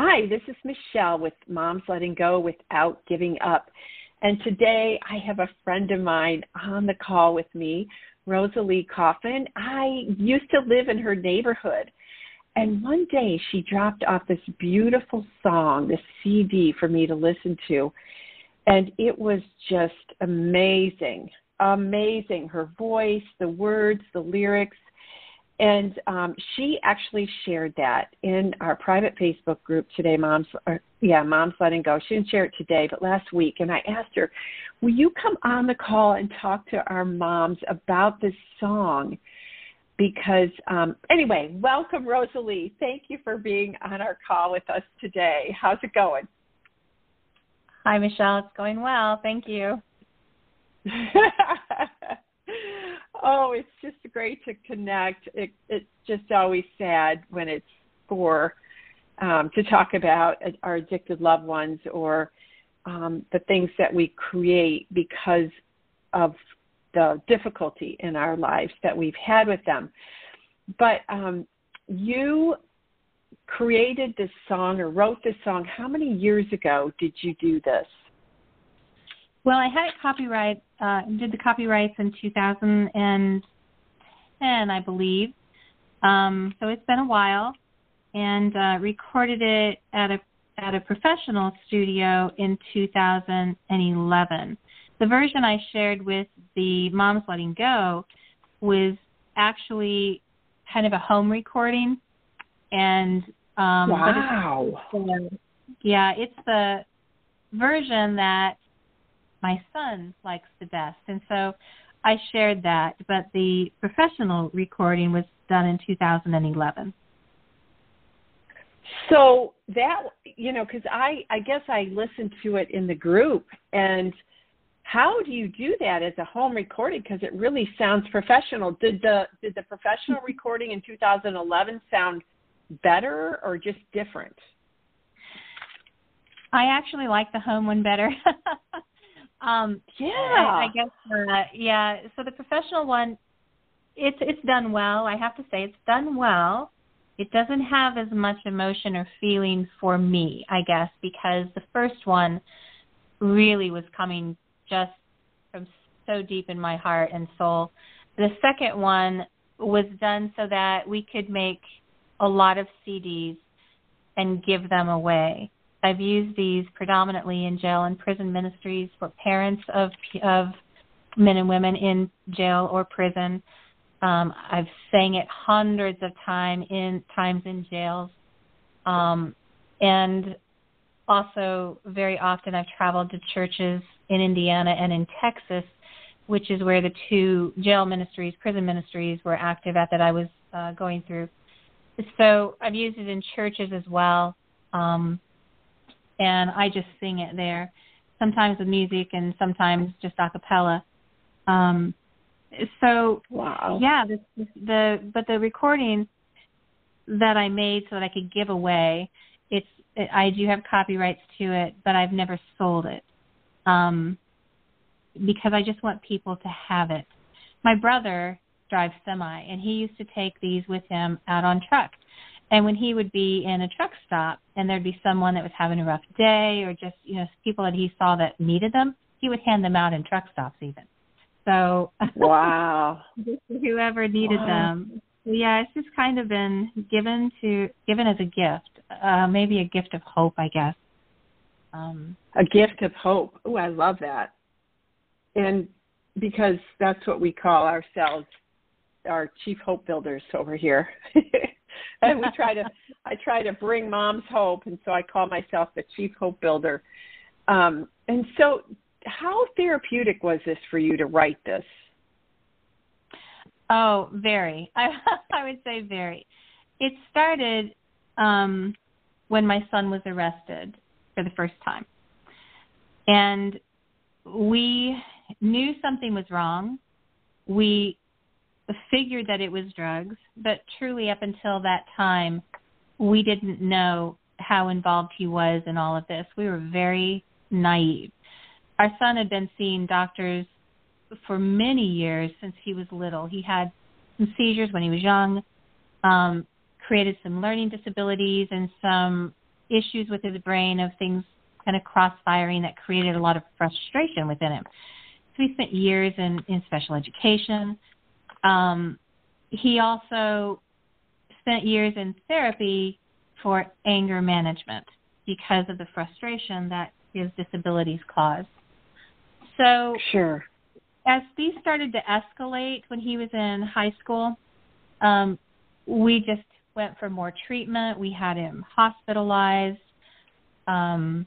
Hi, this is Michelle with Moms Letting Go Without Giving Up. And today I have a friend of mine on the call with me, Rosalie Coffin. I used to live in her neighborhood. And one day she dropped off this beautiful song, this CD for me to listen to. And it was just amazing. Amazing. Her voice, the words, the lyrics and um, she actually shared that in our private Facebook group today, Moms, or, yeah, Moms Letting Go. She didn't share it today, but last week. And I asked her, will you come on the call and talk to our moms about this song? Because, um, anyway, welcome, Rosalie. Thank you for being on our call with us today. How's it going? Hi, Michelle. It's going well. Thank you. oh, it's just great to connect. It, it's just always sad when it's for um, to talk about our addicted loved ones or um, the things that we create because of the difficulty in our lives that we've had with them. But um, you created this song or wrote this song. How many years ago did you do this? Well, I had it copyright, uh, did the copyrights in 2010, I believe. Um, so it's been a while, and uh, recorded it at a at a professional studio in 2011. The version I shared with the Moms Letting Go was actually kind of a home recording, and um, wow, it's, yeah, it's the version that my son likes the best. And so I shared that, but the professional recording was done in 2011. So that you know, because I I guess I listened to it in the group, and how do you do that as a home recording? Because it really sounds professional. Did the did the professional mm-hmm. recording in 2011 sound better or just different? I actually like the home one better. Um, yeah, I, I guess. Uh, yeah. So the professional one, it's it's done well. I have to say, it's done well. It doesn't have as much emotion or feeling for me, I guess, because the first one really was coming just from so deep in my heart and soul. The second one was done so that we could make a lot of CDs and give them away. I've used these predominantly in jail and prison ministries for parents of of men and women in jail or prison. Um, I've sang it hundreds of time in times in jails, um, and also very often I've traveled to churches in Indiana and in Texas, which is where the two jail ministries, prison ministries, were active at that I was uh, going through. So I've used it in churches as well. Um, and I just sing it there, sometimes with music and sometimes just a cappella. Um, so wow, yeah, the, the but the recording that I made so that I could give away, it's it, I do have copyrights to it, but I've never sold it um, because I just want people to have it. My brother drives semi, and he used to take these with him out on truck. And when he would be in a truck stop and there'd be someone that was having a rough day or just, you know, people that he saw that needed them, he would hand them out in truck stops even. So Wow. whoever needed wow. them. Yeah, it's just kind of been given to given as a gift. Uh maybe a gift of hope, I guess. Um a gift of hope. Oh, I love that. And because that's what we call ourselves our chief hope builders over here. and we try to I try to bring moms hope, and so I call myself the chief hope builder. Um, and so, how therapeutic was this for you to write this? Oh, very. I I would say very. It started um, when my son was arrested for the first time, and we knew something was wrong. We figured that it was drugs, but truly up until that time, we didn't know how involved he was in all of this. We were very naive. Our son had been seeing doctors for many years since he was little. He had some seizures when he was young, um, created some learning disabilities and some issues with his brain of things kind of cross-firing that created a lot of frustration within him. So he spent years in, in special education. Um, he also spent years in therapy for anger management because of the frustration that his disabilities caused. So, sure. As these started to escalate when he was in high school, um, we just went for more treatment. We had him hospitalized, um,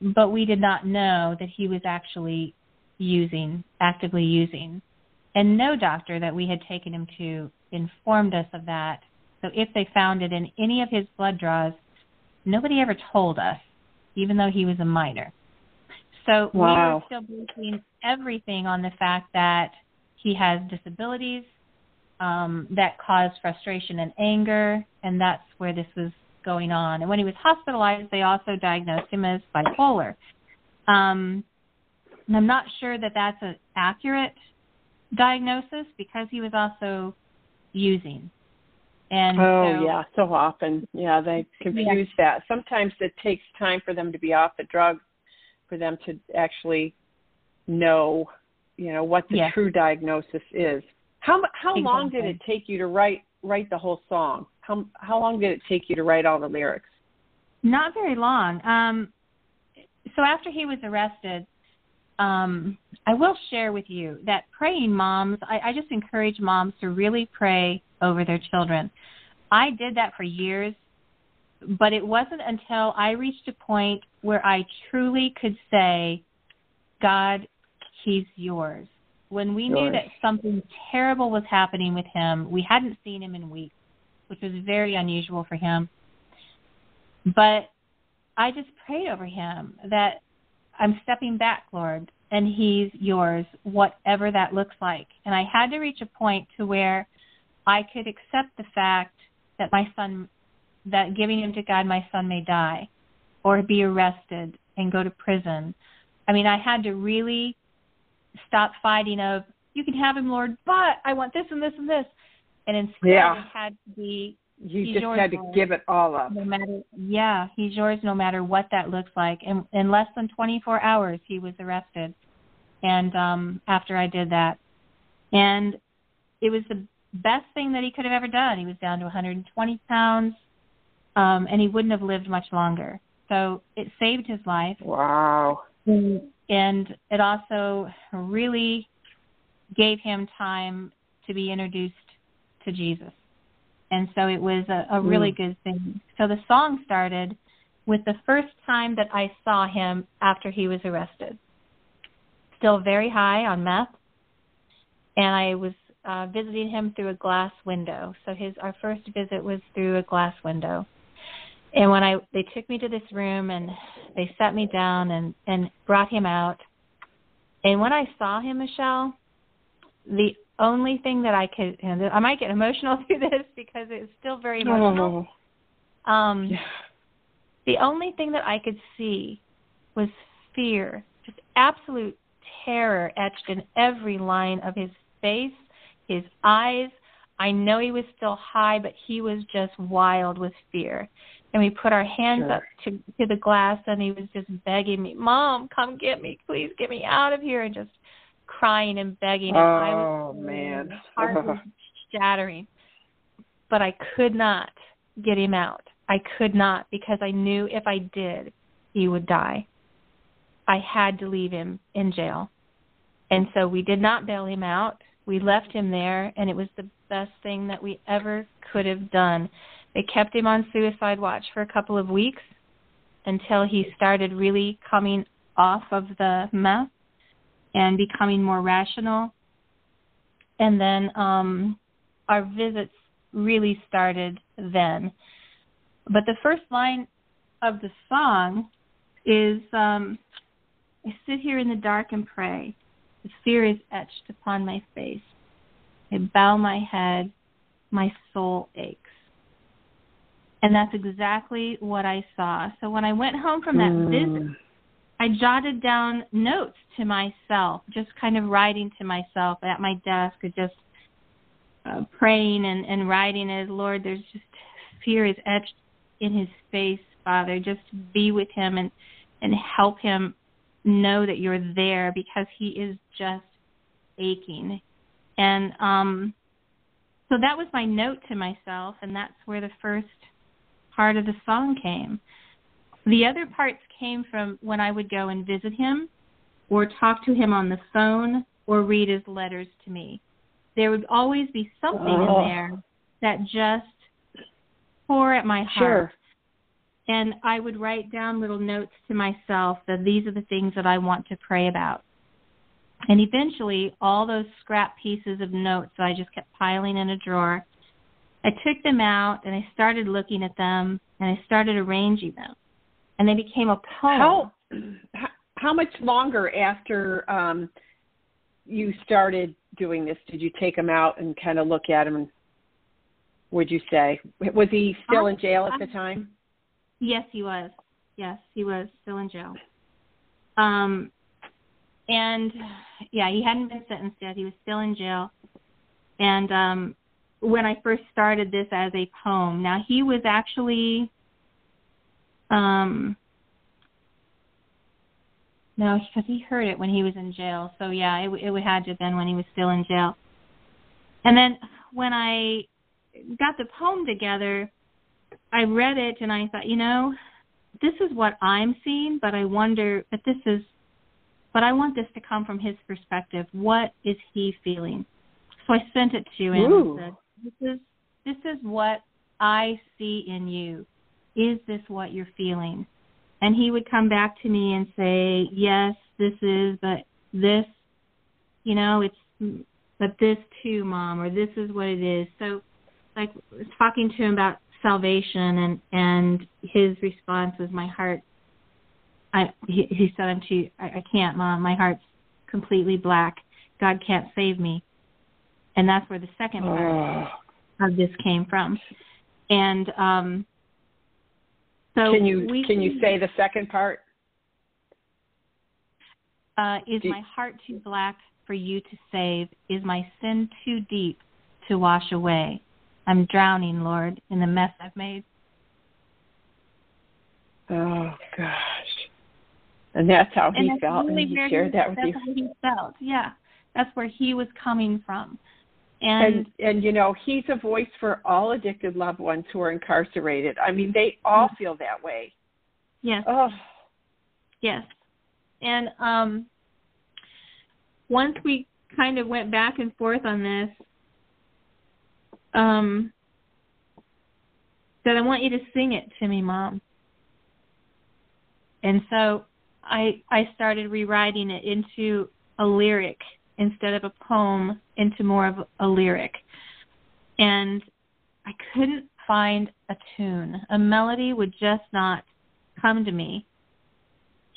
but we did not know that he was actually using, actively using. And no doctor that we had taken him to informed us of that. So if they found it in any of his blood draws, nobody ever told us, even though he was a minor. So wow. we were still basing everything on the fact that he has disabilities um, that cause frustration and anger, and that's where this was going on. And when he was hospitalized, they also diagnosed him as bipolar. Um, and I'm not sure that that's an accurate diagnosis because he was also using. And oh so, yeah, so often, yeah, they confuse yeah. that. Sometimes it takes time for them to be off the drugs for them to actually know, you know, what the true diagnosis is. How how exactly. long did it take you to write write the whole song? How how long did it take you to write all the lyrics? Not very long. Um, so after he was arrested, um, I will share with you that praying moms, I, I just encourage moms to really pray over their children. I did that for years, but it wasn't until I reached a point where I truly could say, God, He's yours when we knew that something terrible was happening with him, we hadn't seen him in weeks, which was very unusual for him. But I just prayed over him that I'm stepping back, Lord, and he's yours, whatever that looks like. And I had to reach a point to where I could accept the fact that my son, that giving him to God, my son may die or be arrested and go to prison. I mean, I had to really stop fighting of you can have him, Lord, but I want this and this and this, and instead yeah. it had to be. You just had to give it all up. No matter, yeah, he's yours no matter what that looks like. And in less than 24 hours, he was arrested. And um after I did that, and it was the best thing that he could have ever done. He was down to 120 pounds, um, and he wouldn't have lived much longer. So it saved his life. Wow. And it also really gave him time to be introduced to Jesus. And so it was a, a really mm. good thing. So the song started with the first time that I saw him after he was arrested. Still very high on meth, and I was uh, visiting him through a glass window. So his our first visit was through a glass window and when I they took me to this room and they sat me down and and brought him out. And when I saw him, Michelle, the only thing that I could and I might get emotional through this because it's still very emotional. Oh. Um yeah. the only thing that I could see was fear, just absolute terror etched in every line of his face, his eyes. I know he was still high, but he was just wild with fear and we put our hands sure. up to to the glass and he was just begging me mom come get me please get me out of here and just crying and begging oh and I was, oh, man. heart was shattering. But i could not get him out. I could not because i knew if i did he would die. I had to leave him in jail. And so we did not bail him out. We left him there and it was the best thing that we ever could have done. They kept him on suicide watch for a couple of weeks until he started really coming off of the meth and becoming more rational. And then um, our visits really started then. But the first line of the song is um, I sit here in the dark and pray. The fear is etched upon my face. I bow my head, my soul aches. And that's exactly what I saw. So when I went home from that mm. visit, I jotted down notes to myself, just kind of writing to myself at my desk or just uh, praying and, and writing as Lord, there's just fear is etched in his face Father, just be with him and and help him know that you're there because he is just aching. And um so that was my note to myself and that's where the first part of the song came. The other parts came from when I would go and visit him or talk to him on the phone or read his letters to me. There would always be something oh. in there that just tore at my heart. Sure. And I would write down little notes to myself that these are the things that I want to pray about. And eventually, all those scrap pieces of notes that I just kept piling in a drawer, I took them out and I started looking at them and I started arranging them. And they became a poem. How, how much longer after um, you started doing this did you take him out and kind of look at him? And would you say was he still in jail at the time? Yes, he was. Yes, he was still in jail. Um, and yeah, he hadn't been sentenced yet. He was still in jail. And um, when I first started this as a poem, now he was actually um, no, because he heard it when he was in jail. So yeah, it it had to have been when he was still in jail. And then when I got the poem together, I read it and I thought, you know, this is what I'm seeing, but I wonder, but this is, but I want this to come from his perspective. What is he feeling? So I sent it to him Ooh. and said, this is this is what I see in you. Is this what you're feeling? and he would come back to me and say, "Yes, this is, but this, you know, it's, but this too, mom, or this is what it is." So, like talking to him about salvation, and and his response was, "My heart." I he, he said, "I'm too. I, I can't, mom. My heart's completely black. God can't save me." And that's where the second part oh. of this came from. And um so can you we, can you say the second part? Uh, is my heart too black for you to save? Is my sin too deep to wash away? I'm drowning, Lord, in the mess I've made. Oh gosh. And that's how he felt, really and he shared that with that's you. That's how he felt. Yeah, that's where he was coming from. And, and, and you know he's a voice for all addicted loved ones who are incarcerated. I mean, they all feel that way. Yes. Oh. Yes. And um, once we kind of went back and forth on this, um, said, "I want you to sing it to me, Mom." And so I I started rewriting it into a lyric instead of a poem into more of a lyric. And I couldn't find a tune. A melody would just not come to me.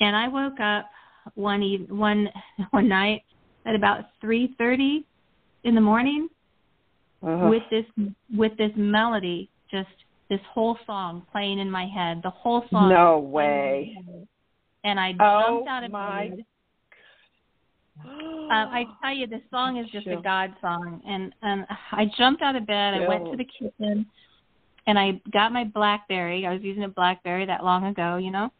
And I woke up one eve- one one night at about 3:30 in the morning uh-huh. with this with this melody just this whole song playing in my head. The whole song. No way. And I oh jumped out of my bed uh, I tell you, this song is just a God song, and and I jumped out of bed. I went to the kitchen, and I got my BlackBerry. I was using a BlackBerry that long ago, you know,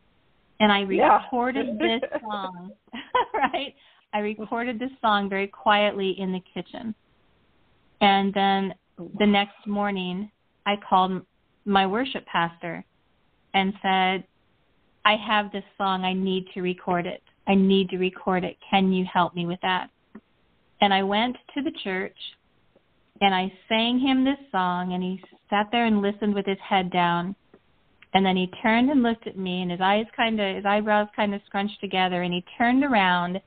and I recorded yeah. this song. right, I recorded this song very quietly in the kitchen, and then the next morning, I called my worship pastor and said, "I have this song. I need to record it." I need to record it. Can you help me with that? And I went to the church and I sang him this song and he sat there and listened with his head down. And then he turned and looked at me and his eyes kind of his eyebrows kind of scrunched together and he turned around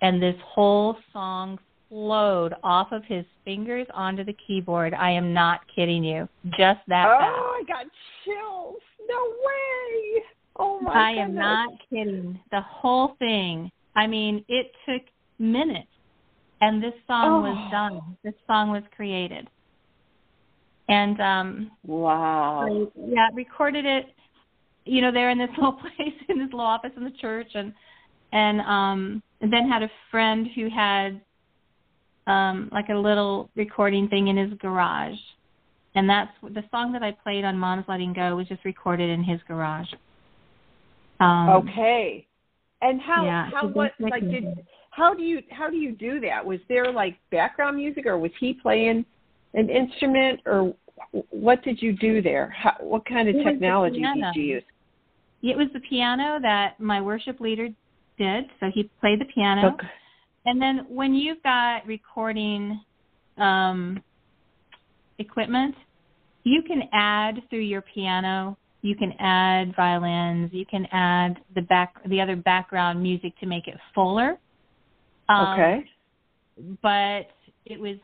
and this whole song flowed off of his fingers onto the keyboard. I am not kidding you. Just that oh, fast. I got chills. No way. Oh my I goodness. am not kidding. The whole thing. I mean, it took minutes and this song oh. was done. This song was created. And um wow. So, yeah, recorded it you know, there in this little place in this little office in the church and and um and then had a friend who had um like a little recording thing in his garage. And that's the song that I played on Mom's Letting Go was just recorded in his garage. Um, okay. And how yeah, how what like did how do you how do you do that? Was there like background music or was he playing an instrument or what did you do there? How, what kind of It technology did you use? It was the piano that my worship leader did. So he played the piano. Okay. And then when you've got recording um, equipment, you can add through your piano. You can add violins. You can add the back the other background music to make it fuller. Um, okay. But it was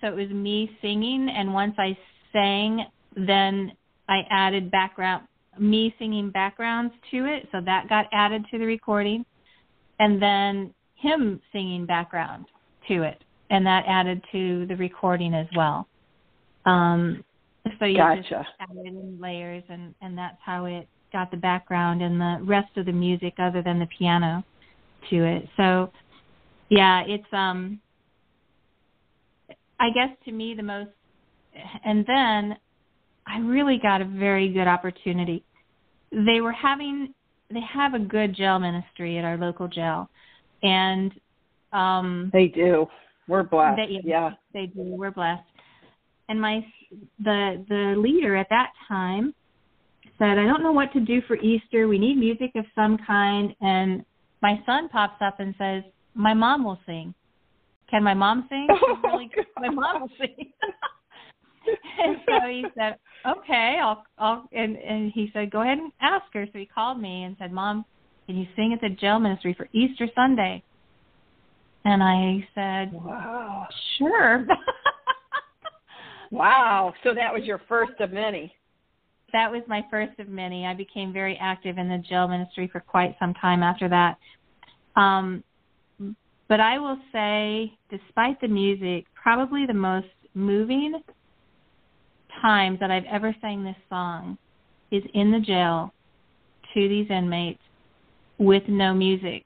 so it was me singing, and once I sang, then I added background me singing backgrounds to it, so that got added to the recording, and then him singing background to it, and that added to the recording as well. Um, so you just Gotcha. added in layers, and and that's how it got the background and the rest of the music, other than the piano, to it. So, yeah, it's um. I guess to me the most, and then I really got a very good opportunity. They were having, they have a good jail ministry at our local jail, and um, They do. We're blessed. They- yeah. they do. We're blessed. And my the the leader at that time said, "I don't know what to do for Easter. We need music of some kind." And my son pops up and says, "My mom will sing. Can my mom sing? Oh really. My mom will sing." and so he said, "Okay, I'll I'll." And and he said, "Go ahead and ask her." So he called me and said, "Mom, can you sing at the jail ministry for Easter Sunday?" And I said, Wow. "Sure." Wow. So that was your first of many. that was my first of many. I became very active in the jail ministry for quite some time after that. Um, but I will say, despite the music, probably the most moving times that I've ever sang this song is in the jail to these inmates with no music.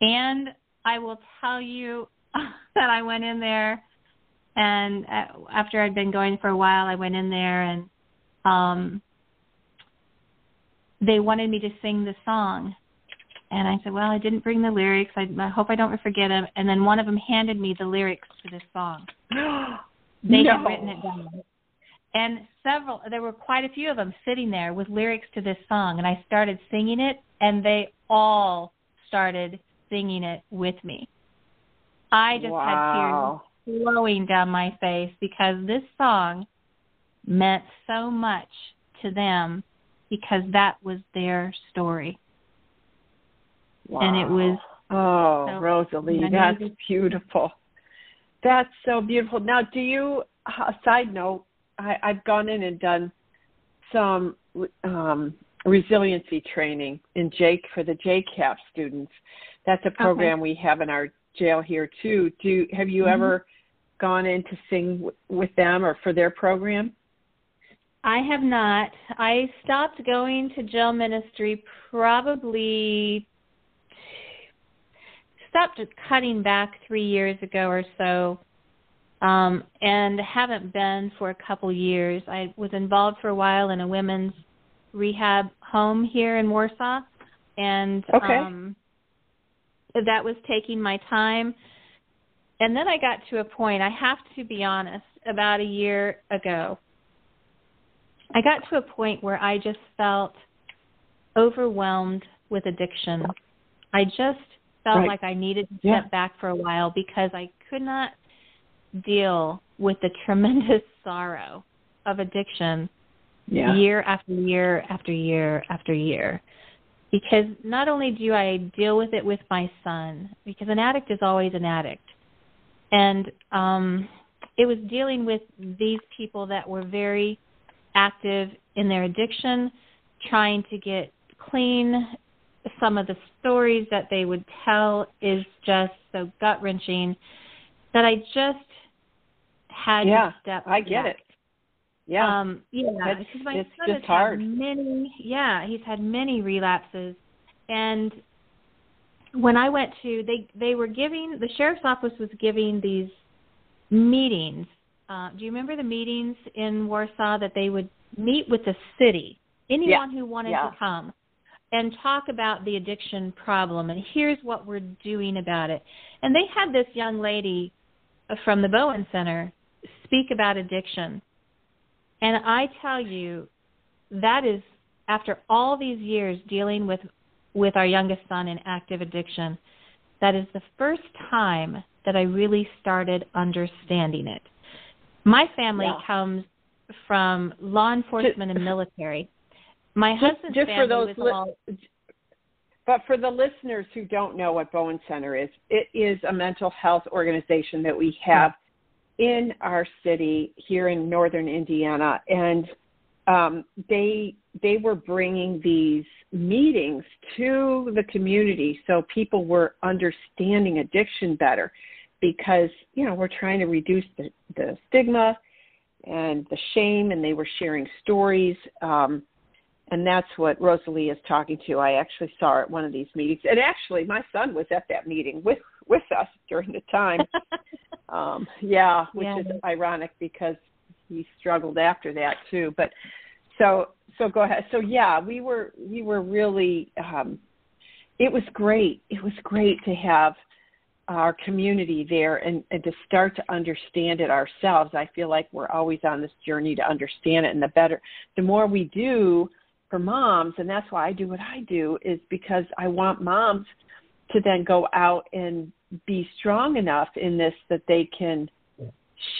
And I will tell you that I went in there and uh, after I'd been going for a while, I went in there and um they wanted me to sing the song. And i said well i didn't bring the lyrics. I, I hope i don't forget them and then one of them handed me the lyrics to this song. They no. had written it down. And several there were quite a few of them sitting there with lyrics to this song. And i started singing it and they all started singing it with me. I just had tears wow. Flowing down my face because this song meant so much to them because that was their story. Wow. And it was Oh, so- Rosalie, that's it- beautiful. That's so beautiful. Now, do you? A side note: I, I've gone in and done some um, resiliency training in Jake for the JCAP students. That's a program we have in our jail here too. Do have you Mhm. ever gone in to sing w- with them or for their program? I have not. I stopped going to jail ministry probably stopped cutting back three years ago or so, um, and haven't been for a couple years. I was involved for a while in a women's rehab home here in Warsaw, and Okay. um, that was taking my time. And then I got to a point. I have to be honest. About a year ago, I got to a point where I just felt overwhelmed with addiction. I just felt Right. like I needed to Yeah. step back for a while because I could not deal with the tremendous sorrow of addiction Yeah. year after year after year after year. Because not only do I deal with it with my son, because an addict is always an addict. And um it was dealing with these people that were very active in their addiction, trying to get clean. Some of the stories that they would tell is just so gut wrenching that I just had Yeah, to step I get back. it. Yeah. Um, yeah, It's- because my it's son just has hard. had many. Yeah, he's had many relapses, and when I went to they they were giving the sheriff's office was giving these meetings. Uh, do you remember the meetings in Warsaw that they would meet with the city? Anyone who wanted Yeah. to come. and talk about the addiction problem and here's what we're doing about it. And they had this young lady from the Bowen Center speak about addiction. And I tell you, that is after all these years dealing with with our youngest son in active addiction, that is the first time that I really started understanding it. My family yeah. comes from law enforcement and military. My just, husband's just family for those was li- all... But for the listeners who don't know what Bowen Center is, it is a mental health organization that we have in our city here in northern Indiana, and um, they they were bringing these meetings to the community so people were understanding addiction better because you know we're trying to reduce the, the stigma and the shame and they were sharing stories um, and that's what rosalie is talking to. I actually saw her at one of these meetings and actually my son was at that meeting with with us during the time. Um yeah which yeah. is ironic because he struggled after that too. But so so go ahead. So yeah we were we were really um it was great. It was great to have our community there and, and to start to understand it ourselves. I feel like we're always on this journey to understand it, and the better, the more we do for moms, and that's why I do what I do, is because I want moms to then go out and be strong enough in this that they can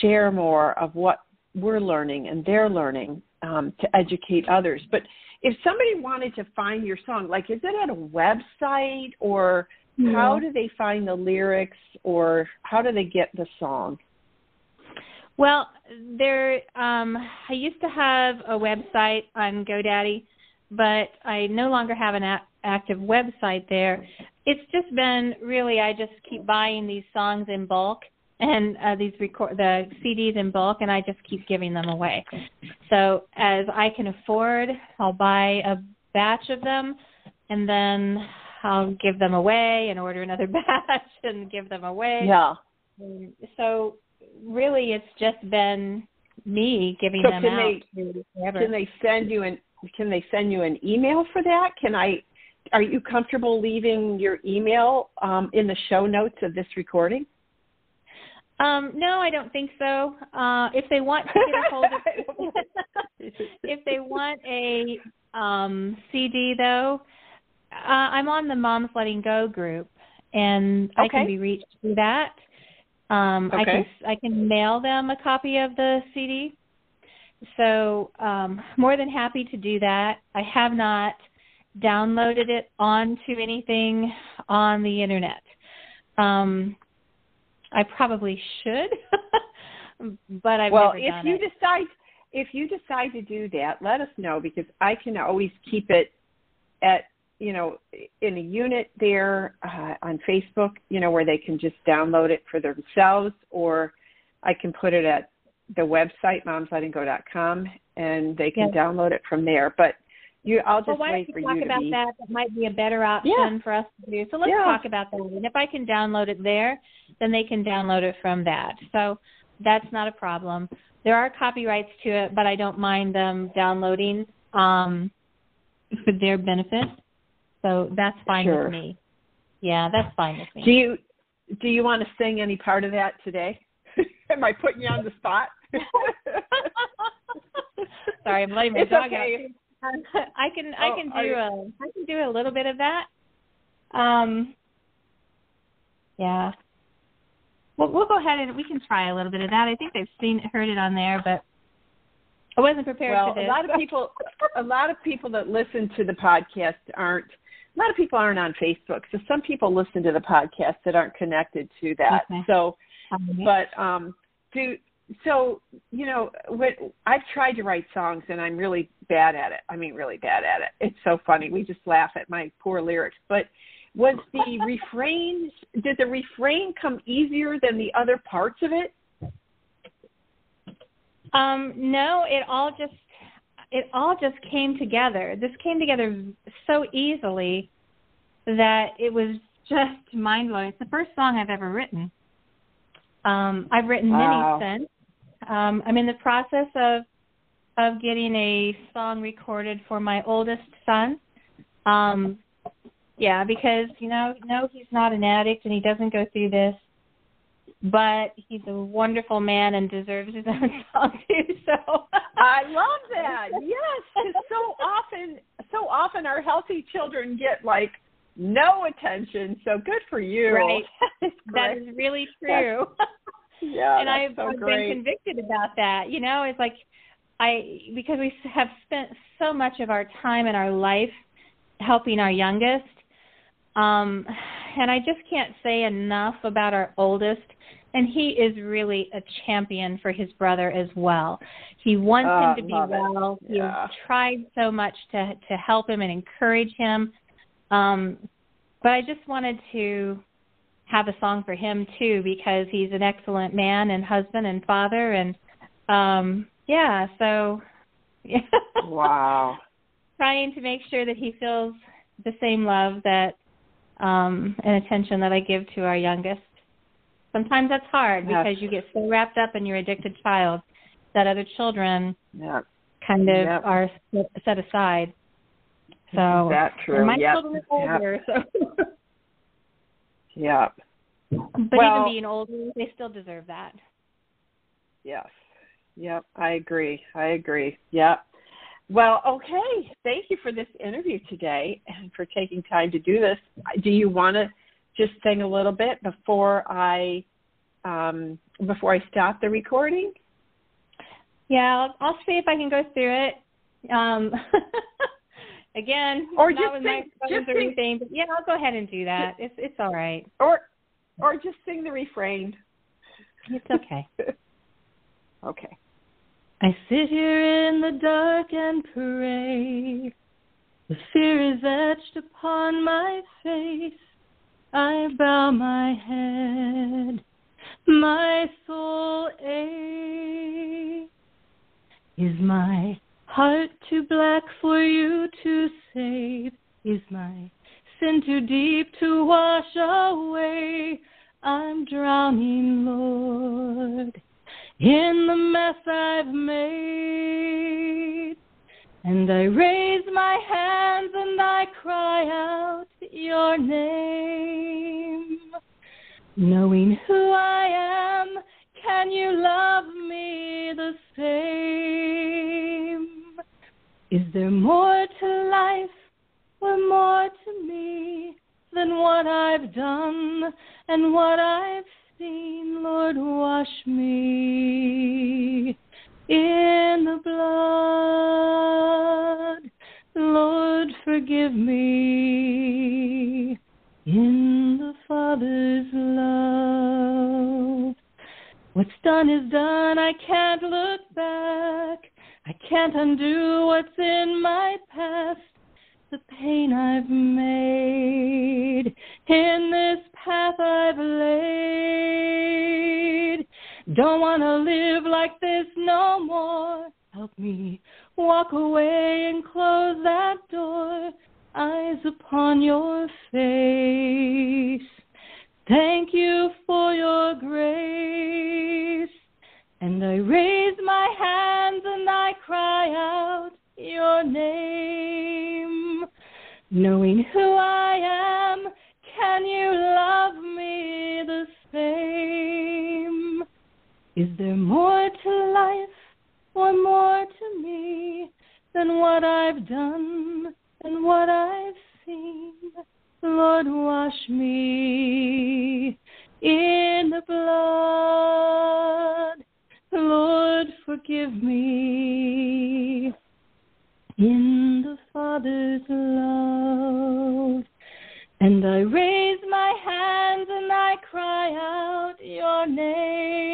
share more of what we're learning and they're learning um, to educate others. But if somebody wanted to find your song, like is it at a website or yeah. how do they find the lyrics or how do they get the song? Well, there um I used to have a website on GoDaddy, but I no longer have an a- active website there. It's just been really I just keep buying these songs in bulk and uh, these record the CDs in bulk, and I just keep giving them away. So as I can afford, I'll buy a batch of them, and then I'll give them away and order another batch and give them away. Yeah. So really, it's just been me giving so them can out. They, can they send you an Can they send you an email for that? Can I? Are you comfortable leaving your email um, in the show notes of this recording? Um, no, I don't think so. Uh, if they want to get a hold of, if they want a um, CD though, uh, I'm on the Moms Letting Go group, and okay. I can be reached through that. Um, okay. I can I can mail them a copy of the CD. So um, more than happy to do that. I have not downloaded it onto anything on the internet. Um, I probably should, but I've well, never if you it. decide if you decide to do that, let us know because I can always keep it at you know, in a unit there uh, on Facebook, you know, where they can just download it for themselves, or I can put it at the website momslettinggo.com and they can yeah. download it from there. But you, I'll just well, why wait don't for you talk you about be... that. That might be a better option yeah. for us to do. So let's yeah. talk about that. And if I can download it there, then they can download it from that. So that's not a problem. There are copyrights to it, but I don't mind them downloading um, for their benefit. So that's fine sure. with me. Yeah, that's fine with me. Do you do you want to sing any part of that today? Am I putting you on the spot? Sorry, I'm letting my it's dog okay. out. I can I oh, can do you... a I can do a little bit of that. Um yeah. Well we'll go ahead and we can try a little bit of that. I think they've seen heard it on there, but I wasn't prepared well, for this. a lot of people a lot of people that listen to the podcast aren't a lot of people aren't on Facebook, so some people listen to the podcast that aren't connected to that. Okay. So, but um, do so you know what I've tried to write songs and I'm really bad at it. I mean, really bad at it. It's so funny. We just laugh at my poor lyrics. But was the refrain? Did the refrain come easier than the other parts of it? Um, no, it all just it all just came together. This came together so easily that it was just mind blowing. It's the first song I've ever written. Um, I've written wow. many since. Um, I'm in the process of of getting a song recorded for my oldest son, Um, yeah, because you know, no, he's not an addict and he doesn't go through this, but he's a wonderful man and deserves his own song too. So I love that. Yes, because so often, so often our healthy children get like no attention. So good for you. Right. that is really true. yeah, and I've, so I've been convicted about that. You know, it's like I because we have spent so much of our time in our life helping our youngest. Um, and I just can't say enough about our oldest. And he is really a champion for his brother as well. He wants Oh, him to be it. well. He Yeah. has tried so much to to help him and encourage him. Um, but I just wanted to have a song for him too because he's an excellent man and husband and father and um yeah, so yeah. Wow. trying to make sure that he feels the same love that um and attention that I give to our youngest. Sometimes that's hard Yes. because you get so wrapped up in your addicted child that other children Yeah. kind of Yep. are set aside. So Isn't that true? my Yep. children are older, so Yeah. but Well- even being older, they still deserve that. Yes. Yep. I agree. I agree. Yep. Well, okay. Thank you for this interview today and for taking time to do this. Do you want to just sing a little bit before I um, before I stop the recording? Yeah, I'll, I'll see if I can go through it. Um, again, Or just sing- just or sing- anything, but yeah, I'll go ahead and do that. It's it's all right. Or or just sing the refrain. It's okay. okay. I sit here in the dark and pray. The fear is etched upon my face. I bow my head. My soul aches. Is my heart too black for you to save? Is my sin too deep to wash away? I'm drowning, Lord in the mess I've made. And I raise my hands and I cry out your name. Knowing who I am, can you love me the same? Is there more to life or more to me than what I've done and what I've seen? Lord, wash me in the blood. Lord, forgive me Is there more to life or more to me than what I've done and what I've seen? Lord, wash me in the blood. Lord, forgive me in the Father's love. And I raise my hands and I cry out your name.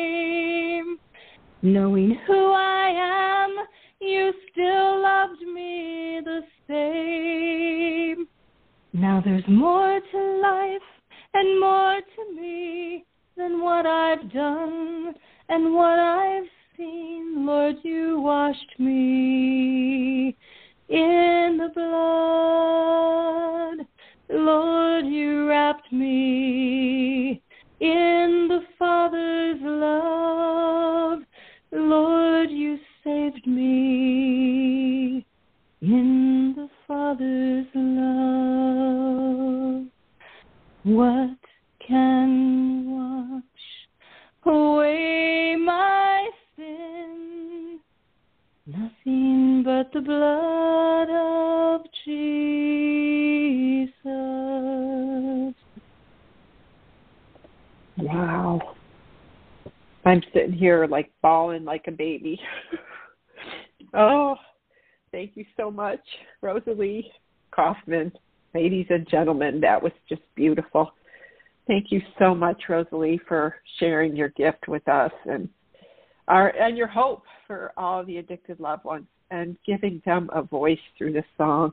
Knowing who I am, you still loved me the same. Now there's more to life and more to me than what I've done and what I've seen. Lord, you washed me in the blood. Lord, you wrapped me here like bawling like a baby. oh, thank you so much, Rosalie Kaufman. Ladies and gentlemen, that was just beautiful. Thank you so much, Rosalie, for sharing your gift with us and our and your hope for all the addicted loved ones and giving them a voice through this song.